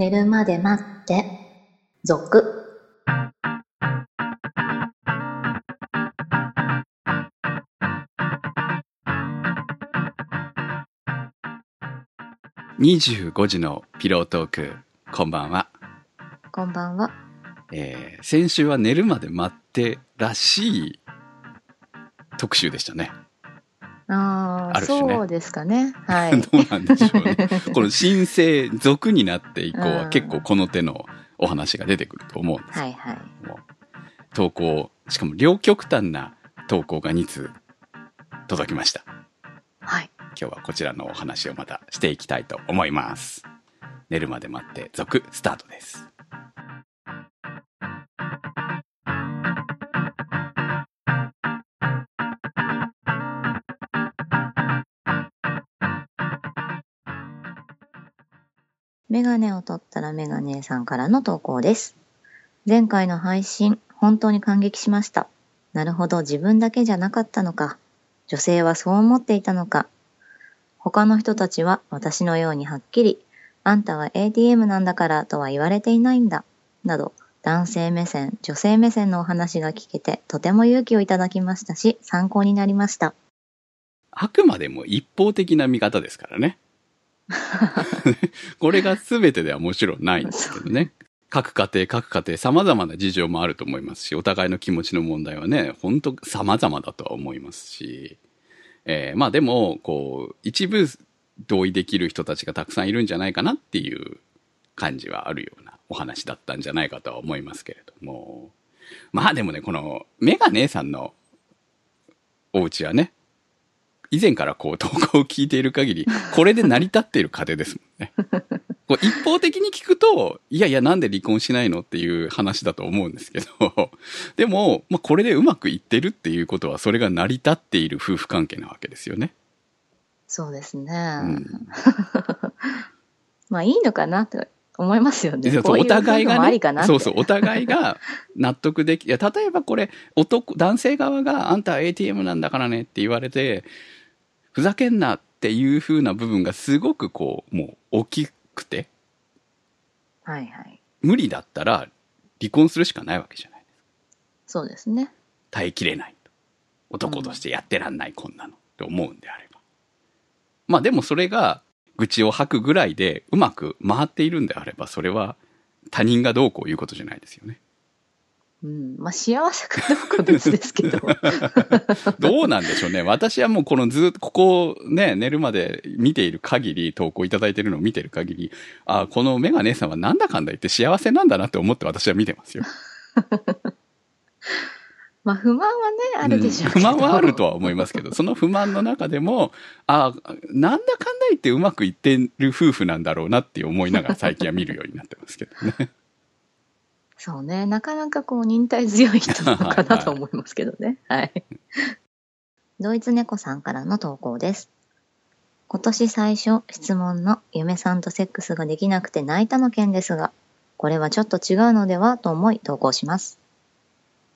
寝るまで待って、続。25時のピロートーク、こんばんは。こんばんは。えー先週は寝るまで待ってらしい特集でしたね。る種ねそうですかね。はい。どうなんでしょうね。この申請、俗になって以降はうん結構この手のお話が出てくると思うんですはいはい。投稿、しかも両極端な投稿が2通届きました。はい。今日はこちらのお話をまたしていきたいと思います。寝るまで待って続スタートです。ガネを取ったらメガネさんからの投稿です。前回の配信、本当に感激しました。なるほど、自分だけじゃなかったのか。女性はそう思っていたのか。他の人たちは私のようにはっきり、あんたは ATM なんだからとは言われていないんだ。など、男性目線、女性目線のお話が聞けて、とても勇気をいただきましたし、参考になりました。あくまでも一方的な見方ですからね。これが全てではもちろんないんですけどね。各家庭、各家庭、様々な事情もあると思いますし、お互いの気持ちの問題はね、本当様々だとは思いますし、えーまあでも、こう、一部同意できる人たちがたくさんいるんじゃないかなっていう感じはあるようなお話だったんじゃないかとは思いますけれども。まあでもね、この、メガネさんのお家はね、以前からこう投稿を聞いている限り、これで成り立っている家庭ですもんね。こう一方的に聞くと、いやいやなんで離婚しないのっていう話だと思うんですけど、でも、まあ、これでうまくいってるっていうことは、それが成り立っている夫婦関係なわけですよね。そうですね。うん まあいいのかなと思いますよね。そうこうお互いがねそうそう、お互いが 納得でき、いや、例えばこれ、男、男性側があんたは ATM なんだからねって言われて、ふざけんなっていう風な部分がすごくこう、もう大きくて、はいはい。無理だったら離婚するしかないわけじゃない。そうですね。耐えきれない。男としてやってらんない、こんなの。って思うんであれば。まあでもそれが愚痴を吐くぐらいでうまく回っているんであれば、それは他人がどうこう言うことじゃないですよね。うん。まあ幸せかどうか別ですけど。どうなんでしょうね。私はもうこのずっと、ここをね、寝るまで見ている限り、投稿いただいているのを見ている限り、あこのメガネさんはなんだかんだ言って幸せなんだなって思って私は見てますよ。まあ不満はね、あるでしょううん不満はあるとは思いますけど、その不満の中でも、あなんだかんだ言ってうまくいってる夫婦なんだろうなって思いながら最近は見るようになってますけどね。そうね。なかなかこう忍耐強い人なのかなと思いますけどね。はい。ドイツ猫さんからの投稿です。今年最初、質問の嫁さんとセックスができなくて泣いたの件ですが、これはちょっと違うのではと思い投稿します。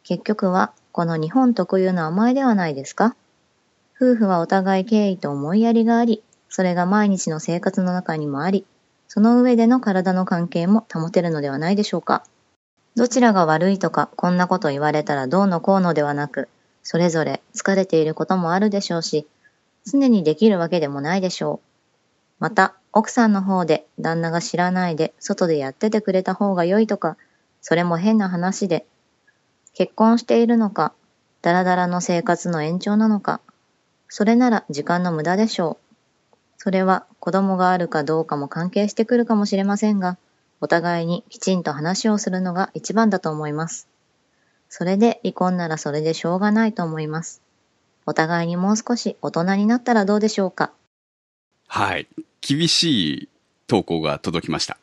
結局は、この日本特有の甘えではないですか？夫婦はお互い敬意と思いやりがあり、それが毎日の生活の中にもあり、その上での体の関係も保てるのではないでしょうか？どちらが悪いとか、こんなこと言われたらどうのこうのではなく、それぞれ疲れていることもあるでしょうし、常にできるわけでもないでしょう。また、奥さんの方で旦那が知らないで外でやっててくれた方が良いとか、それも変な話で、結婚しているのか、ダラダラの生活の延長なのか、それなら時間の無駄でしょう。それは子供があるかどうかも関係してくるかもしれませんが、お互いにきちんと話をするのが一番だと思います。それで離婚ならそれでしょうがないと思います。お互いにもう少し大人になったらどうでしょうか。はい。厳しい投稿が届きました。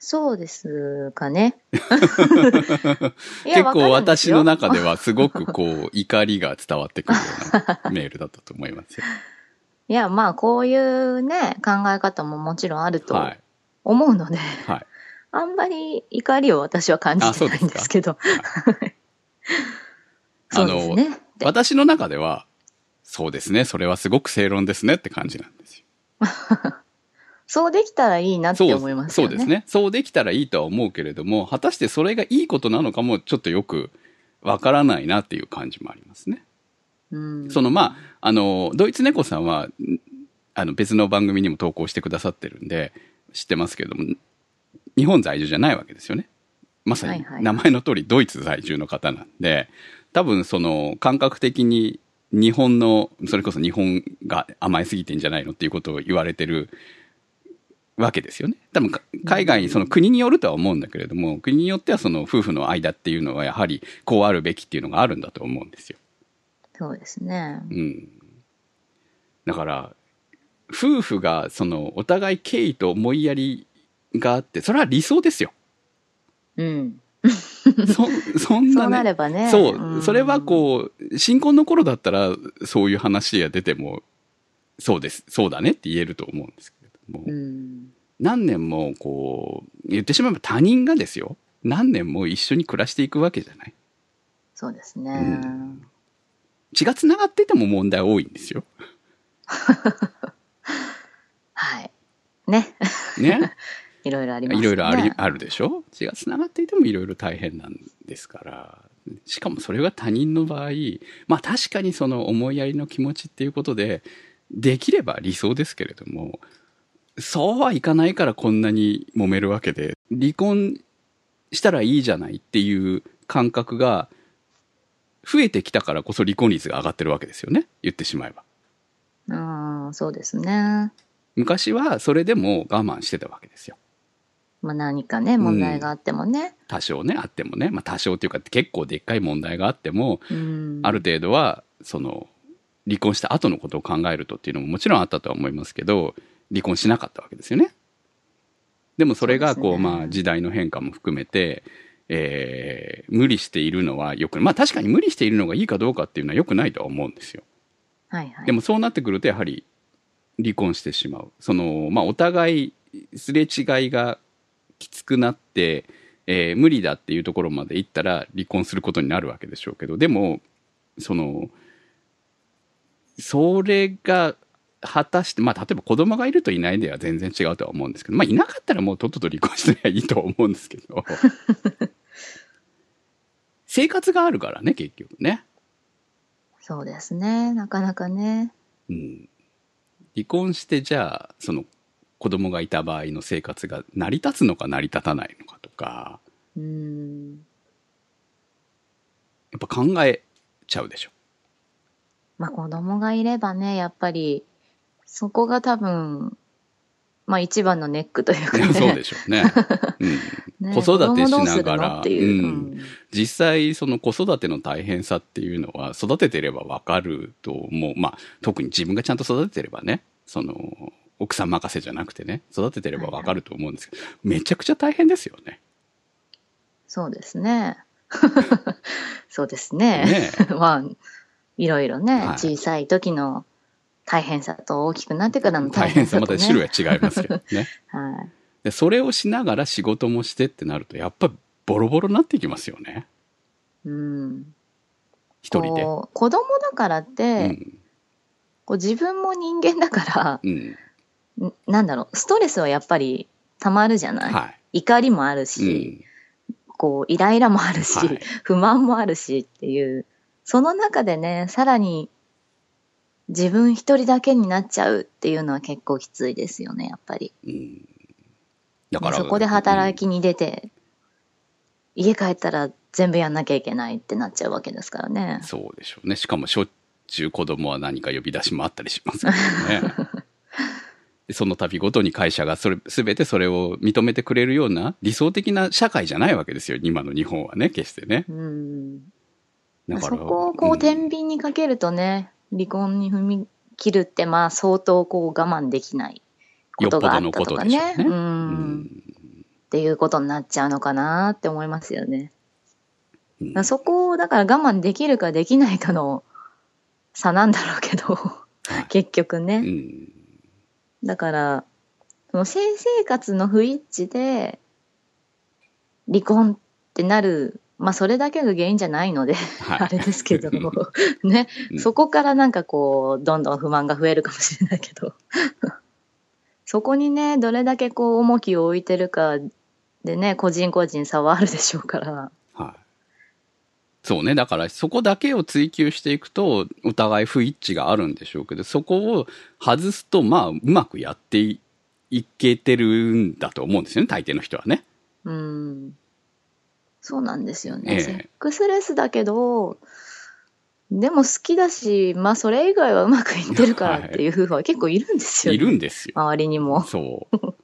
そうですかね。結構私の中ではすごくこう怒りが伝わってくるようなメールだったと思いますよ。いや、まあ、こういうね、考え方ももちろんあるとはい。思うので、はい。あんまり怒りを私は感じてないんですけど。そうですね。で私の中では、そうですね、それはすごく正論ですねって感じなんですよ。そうできたらいいなってそう思いますよね。そうです。ね。そうできたらいいとは思うけれども、果たしてそれがいいことなのかもちょっとよくわからないなっていう感じもありますね。うん。そのまあ、あの、ドイツ猫さんは、んあの別の番組にも投稿してくださってるんで、知ってますけども、日本在住じゃないわけですよね。まさに名前の通りドイツ在住の方なんで、多分その感覚的に日本の、それこそ日本が甘えすぎてんじゃないのっていうことを言われてるわけですよね。多分か海外、その国によるとは思うんだけれども、国によってはその夫婦の間っていうのはやはりこうあるべきっていうのがあるんだと思うんですよ。そうですね。うん。だから、夫婦がそのお互い敬意と思いやりがあって、それは理想ですよ。うん。そ、そんなそうなれね。ばね。そう、んそれはこう、新婚の頃だったら、そういう話が出ても、そうです、そうだねって言えると思うんですけれども、うん。何年もこう、言ってしまえば他人がですよ、何年も一緒に暮らしていくわけじゃない。そうですね。うん血が繋がってても問題多いんですよ。はい。ね。ね。いろいろありますね。いろいろあり、あるでしょ？血が繋がっていてもいろいろ大変なんですから。しかもそれが他人の場合、まあ確かにその思いやりの気持ちっていうことで、できれば理想ですけれども、そうはいかないからこんなに揉めるわけで、離婚したらいいじゃないっていう感覚が増えてきたからこそ離婚率が上がってるわけですよね。言ってしまえば。うん、そうですね。昔はそれでも我慢してたわけですよ。まあ何かね、問題があってもね。多少ね、あってもね。まあ多少っていうか結構でっかい問題があっても、うん。ある程度は、その、離婚した後のことを考えるとっていうのももちろんあったとは思いますけど、離婚しなかったわけですよね。でもそれが、こう、ねまあ時代の変化も含めて、えー無理しているのはよく、まあ確かに無理しているのがいいかどうかっていうのは良くないとは思うんですよ。はいはい。でもそうなってくるとやはり離婚してしまう。その、まあお互いすれ違いがきつくなって、えー無理だっていうところまで行ったら離婚することになるわけでしょうけど、でも、その、それが果たして、まあ例えば子供がいるといないでは全然違うとは思うんですけど、まあいなかったらもうとっとと離婚してりゃいいとは思うんですけど、生活があるからね、結局ね。そうですね。なかなかね。うん、離婚してじゃあその子供がいた場合の生活が成り立つのか成り立たないのかとかうん。やっぱ考えちゃうでしょ。まあ子供がいればね、やっぱり、そこが多分、まあ一番のネックというかね。そうでしょうね。うんね子育てしながらうんん実際その子育ての大変さっていうのは育ててればわかると思う。まあ特に自分がちゃんと育ててればね、その奥さん任せじゃなくてね、育ててればわかると思うんですけど、めちゃくちゃ大変ですよね。そうですね。そうですね。ね まあ、いろいろね、はい小さい時の大変さと大きくなってからの大変さ大変さ。また種類は違いますけどね。はい。で、それをしながら仕事もしてってなると、やっぱボロボロになっていきますよね。うん。一人で。子供だからっうて、ん。こう自分も人間だかうん。なんだろう、ストレスはやっぱり溜まるじゃない、はい。怒りもあるうし、ん。こう、イライラもあるし、はい不満もあるしっていう、その中でね、さらに自分一人だけになっちゃうっていうのは結構きついですよね、やっぱり。うん。だから。そこで働き、きに出て、家帰ったら全部やんなきゃいけないってなっちゃうわけですからね。そうでしょうね。しかもしょっちゅう子供は何か呼び出しもあったりしますからね。でその度ごとに会社がそれ、すべてそれを認めてくれるような理想的な社会じゃないわけですよ。今の日本はね、決してね。うん。だから。そこをこう、ん天秤にかけるとね、離婚に踏み切るって、まあ相当こう我慢できないことがあったとかね。ねう。うんんっていうことになっちゃうのかなって思いますよね。うんそこを、だから我慢できるかできないかの差なんだろうけど、はい結局ね。うん。だから、その性生活の不一致で、離婚ってなる、まあそれだけが原因じゃないので、はい あれですけど、ね、うんそこからなんかこう、どんどん不満が増えるかもしれないけど、そこにね、どれだけこう重きを置いてるかでね、個人個人差はあるでしょうから。はい。そうね。だからそこだけを追求していくと、お互い不一致があるんでしょうけど、そこを外すと、まあ、うまくやっていいけてるんだと思うんですよね、大抵の人はね。うん。そうなんですよね。ええセックスレスだけど、でも好きだし、まあそれ以外はうまくいってるからっていう夫婦は結構いるんですよ、いね。るんですよ。周りにも。そう。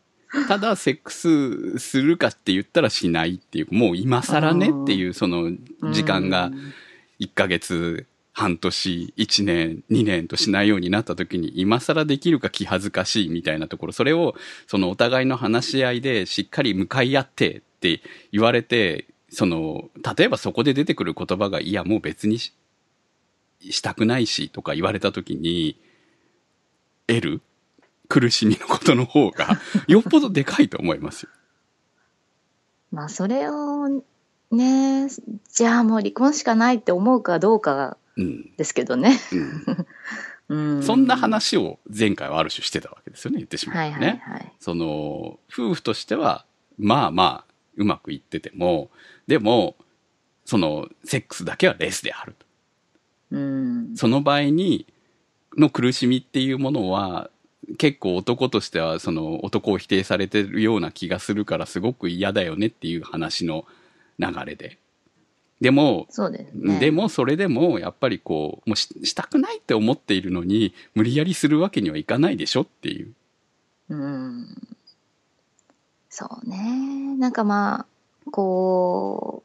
ただ、セックスするかって言ったらしないっていう、もう今更ねっていう、その時間がうん1ヶ月、半年、1年、2年としないようになった時に、今更できるか気恥ずかしいみたいなところ、それを、そのお互いの話し合いでしっかり向かい合ってって言われて、その、例えばそこで出てくる言葉が、いや、もう別にししたくないしとか言われた時に、得る苦しみのことの方が、よっぽどでかいと思いますよ。まあそれをね、じゃあもう離婚しかないって思うかどうかうん。ですけどね。うん。うん。そんな話を前回はある種してたわけですよね、言ってしまはいえばね。はいはい。その、夫婦としては、まあまあ、うまくいってても、でも、その、セックスだけはレスであると。うん。その場合に、の苦しみっていうものは、結構男としては、その、男を否定されてるような気がするから、すごく嫌だよねっていう話の流れで。でも、そうですね。でもそれでもやっぱりこうもうししたくないって思っているのに無理やりするわけにはいかないでしょっていううん。そうね。なんかまあ、こ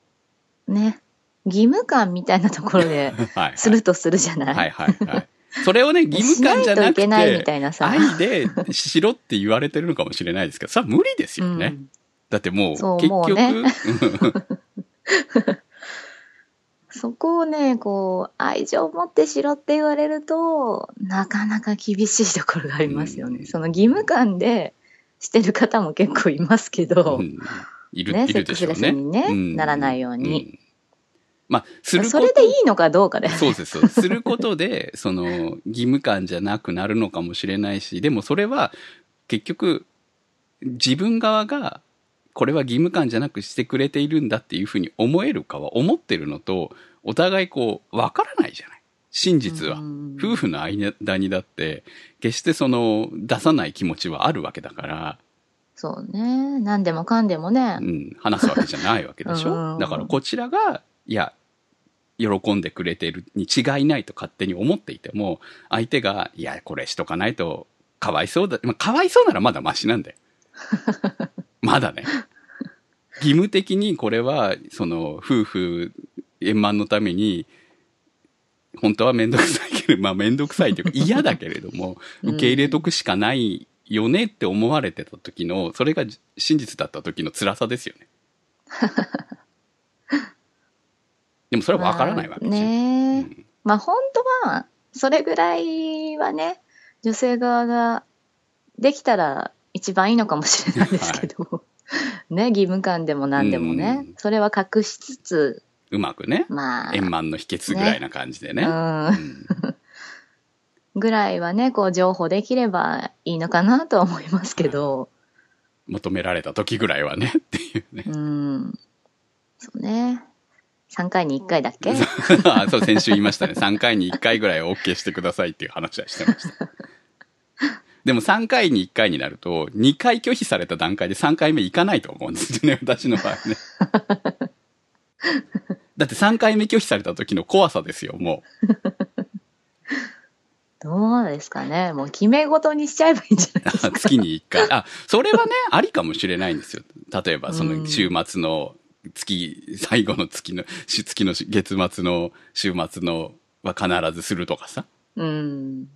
う、ね、義務感みたいなところで するとするじゃない、はいはいはい。それをね 義務感じゃなくてしないみたいなさ。愛でしろって言われてるのかもしれないですけどそれは無理ですよね、うん。だってもうそう結局ねうん そこをね、こう、愛情を持ってしろって言われると、なかなか厳しいところがありますよね。うん。その義務感でしてる方も結構いますけど、うんいる、ねいるでしょうねねうんならないようにんまあするそれでいいのかどうかで。そうです。することで、その、義務感じゃなくなるのかもしれないし、でもそれは、結局、自分側が、これは義務感じゃなくしてくれているんだっていうふうに思えるかは思ってるのと、お互いこう、わからないじゃない。真実は。うん夫婦の間にだって、決してその、出さない気持ちはあるわけだから、そうね。何でもかんでもねう。ん、話すわけじゃないわけでし うんょ。だからこちらが、いや、喜んでくれてるに違いないと勝手に思っていても、相手が、いや、これしとかないと、かわいそうだ。まあ、かわいそうならまだマシなんだよ。まだね。義務的にこれは、その、夫婦円満のために、本当はめんどくさいけど、まあめんどくさいというか嫌だけれども、うん受け入れとくしかないよねって思われてた時の、それが真実だった時の辛さですよね。でもそれはわからないわけまあですよ。ね。うん。まあ本当は、それぐらいはね、女性側ができたら一番いいのかもしれないですけど、ね、義務感でも何でもね、うん。それは隠しつつ、うまくね、まあ、円満の秘訣ぐらいな感じでね。ううん。んぐらいはね、こう情報できればいいのかなとは思いますけど、求められた時ぐらいはね、っていうね。うん、そうね。3回に1回だっけ？あそう、先週言いましたね。3回に1回ぐらいは OK してくださいっていう話はしてました。でも3回に1回になると、2回拒否された段階で3回目行かないと思うんですよね、私の場合ね。だって3回目拒否された時の怖さですよ、もどうですかね。もう決め事にしちゃえばいいんじゃないですう。か。月に1回。あ、それはね、ありかもしれないんですよ。例えば、そうのん週末の月、最後の月の、し月の月末の週末のは必ずするとかさ。うん。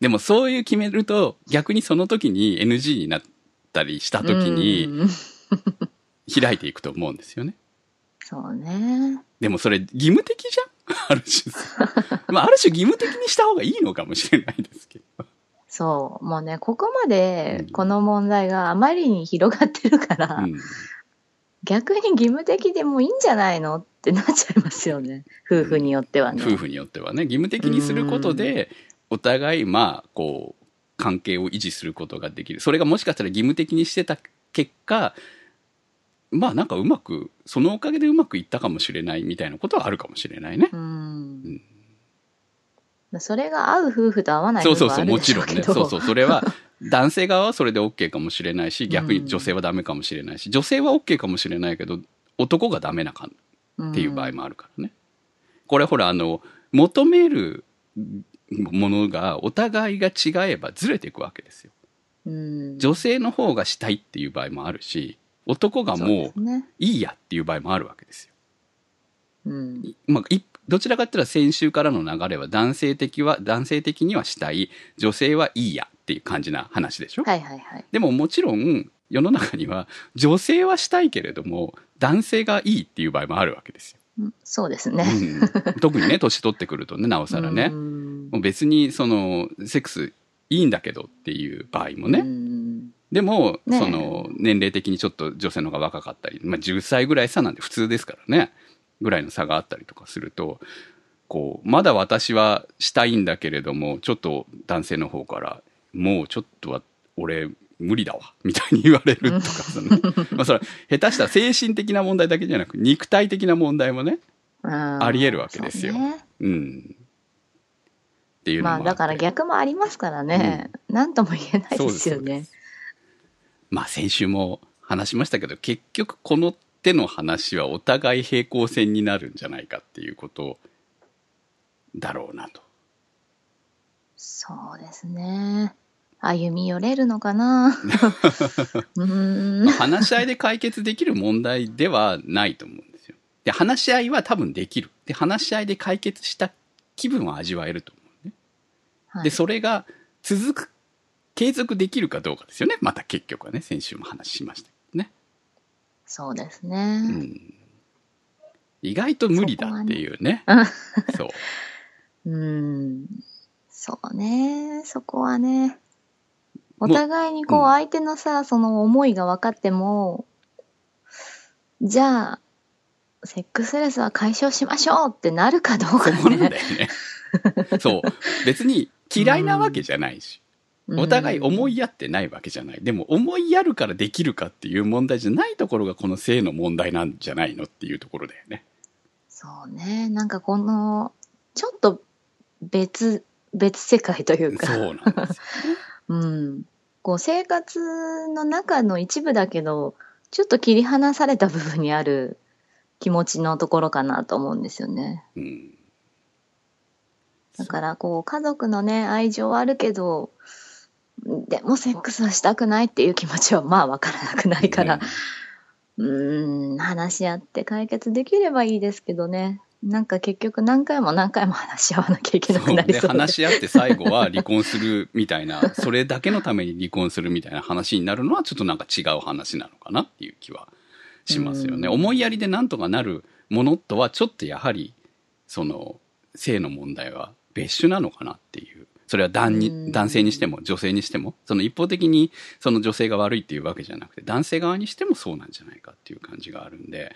でもそういう決めると、逆にその時に NG になったりした時にうん開いていくと思うんですよね。そうね。でもそれ義務的じゃん？ある種さ。まあある種義務的にした方がいいのかもしれないですけど。そう。もうね、ここまでうんこの問題があまりに広がってるから、うん。逆に義務的でもいいんじゃないのってなっちゃいますよね。夫婦によってはね。夫婦によってはね、義務的にすることで、お互い、まあ、こう、関係を維持することができる。それがもしかしたら義務的にしてた結果、まあなんかうまく、そのおかげでうまくいったかもしれないみたいなことはあるかもしれないね。うん。それが合う夫婦と合わない夫婦はあそうそうそう。もちろんね。そうそう、それは、男性側はそれで OK かもしれないし、逆に女性はダメかもしれないし、女性は OK かもしれないけど、男がダメなかっていう場合もあるからね。これほら、あの、求めるものがお互いが違えばずれていくわけですよ。うん。女性の方がしたいっていう場合もあるし、男がもう。いいやっていう場合もあるわけですよ。うん。まあ、いどちらかっていうと先週からの流れは男性的は、男性的にはしたい、女性はいいやっていう感じな話でしょ、はいはいはい。でももちろん世の中には女性はしたいけれども男性がいいっていう場合もあるわけですよ。うんそうですね。うん、特にね、年取ってくるとね、なおさらねう。んもう別にそのセックスいいんだけどっていう場合もね。うんでも、ねえその年齢的にちょっと女性の方が若かったり、まあ10歳ぐらい差なんて普通ですからね。ぐらいの差があったりとかすると、こう、まだ私はしたいんだけれども、ちょっと男性の方から、もうちょっとは俺無理だわ、みたいに言われるとかさね。まあそれは下手したら精神的な問題だけじゃなく、肉体的な問題もね、ああり得るわけですよそうねうん。っていうまあだから逆もありますからね。なんとも言えないですよね。まあ先週も話しましたけど、結局この手の話はお互い平行線になるんじゃないかっていうことだろうなと。そうですね。歩み寄れるのかな。話し合いで解決できる問題ではないと思うんですよ。で、話し合いは多分できる。で、話し合いで解決した気分は味わえると思うね。はいで、それが続く、継続できるかどうかですよね。また結局はね、先週も話しましたけどね。そうですうね。ん。意外と無理だっていうね。そう。うん。そうね。そこはね。お互いにこううん相手のさ、その思いが分かっても、じゃあ、セックスレスは解消しましょうってなるかどうかそこなんだね。よね。そう。別に嫌いなわけじゃないし、お互い思い。いやってないわけじゃない。でも思いやるからできるかっていう問題じゃないところがこの性の問題なんじゃないのっていうところだよね。そうね。なんかこの、ちょっと別、別世界というか。そうなんですよ。うん。こう生活の中の一部だけど、ちょっと切り離された部分にある気持ちのところかなと思うんですよね。うん。だからこう家族のね、愛情はあるけど、でもセックスはしたくないっていう気持ちはまあわからなくないから、うーん、話し合って解決できればいいですけどね。なんか結局何回も何回も話し合わなきゃいけなくなりそうで。話し合って最後は離婚するみたいな、それだけのために離婚するみたいな話になるのはちょっとなんか違う話なのかなっていう気はしますよね。うん思いやりでなんとかなるものとはちょっとやはり、その、性の問題は別種なのかなっていう。それは男にうん男性にしても女性にしても、その一方的にその女性が悪いっていうわけじゃなくて、男性側にしてもそうなんじゃないかっていう感じがあるんで、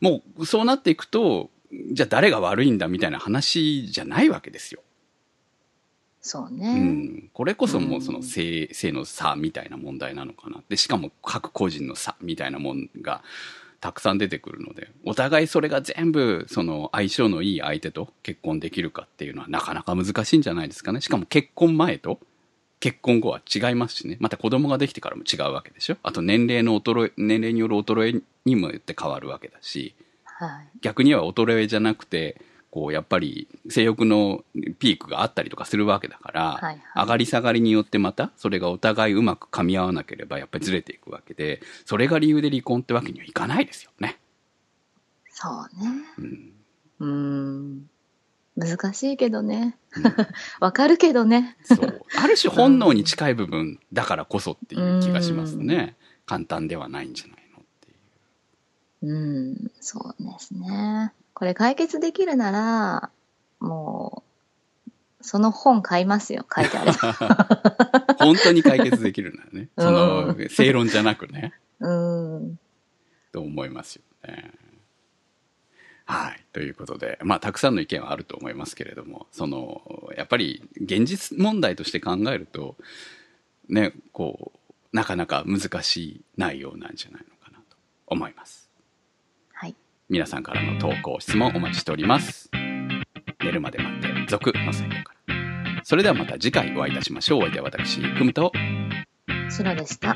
もうそうなっていくと、じゃあ誰が悪いんだみたいな話じゃないわけですよ。うそうね。ん。これこそもうその性、性の差みたいな問題なのかな。で、しかも各個人の差みたいなもんがたくさん出てくるので、お互いそれが全部その相性のいい相手と結婚できるかっていうのはなかなか難しいんじゃないですかね。しかも結婚前と結婚後は違いますしね。また子供ができてからも違うわけでしょ。あと年齢の衰え、年齢による衰えにもよって変わるわけだし。はい。逆には衰えじゃなくて、こう、やっぱり性欲のピークがあったりとかするわけだから、はいはい上がり下がりによってまた、それがお互いうまく噛み合わなければ、やっぱりずれていくわけで、それが理由で離婚ってわけにはいかないですよね。そうね。うん。うーん。難しいけどね。わかるけどね。そう。ある種本能に近い部分だからこそっていう気がしますね。簡単ではないんじゃないのっていう。うん、そうですね。これ解決できるなら、もう、その本買いますよ、書いてある。本当に解決できるならね。うんその、正論じゃなくね。うん。と思いますよね。はい。ということで、まあ、たくさんの意見はあると思いますけれども、その、やっぱり現実問題として考えると、ね、こう、なかなか難しい内容なんじゃないのかなと思います。皆さんからの投稿、質問お待ちしております。寝るまで待って、続のサイトから。それではまた次回お会いいたしましょう。お相手は私、くむと、空でした。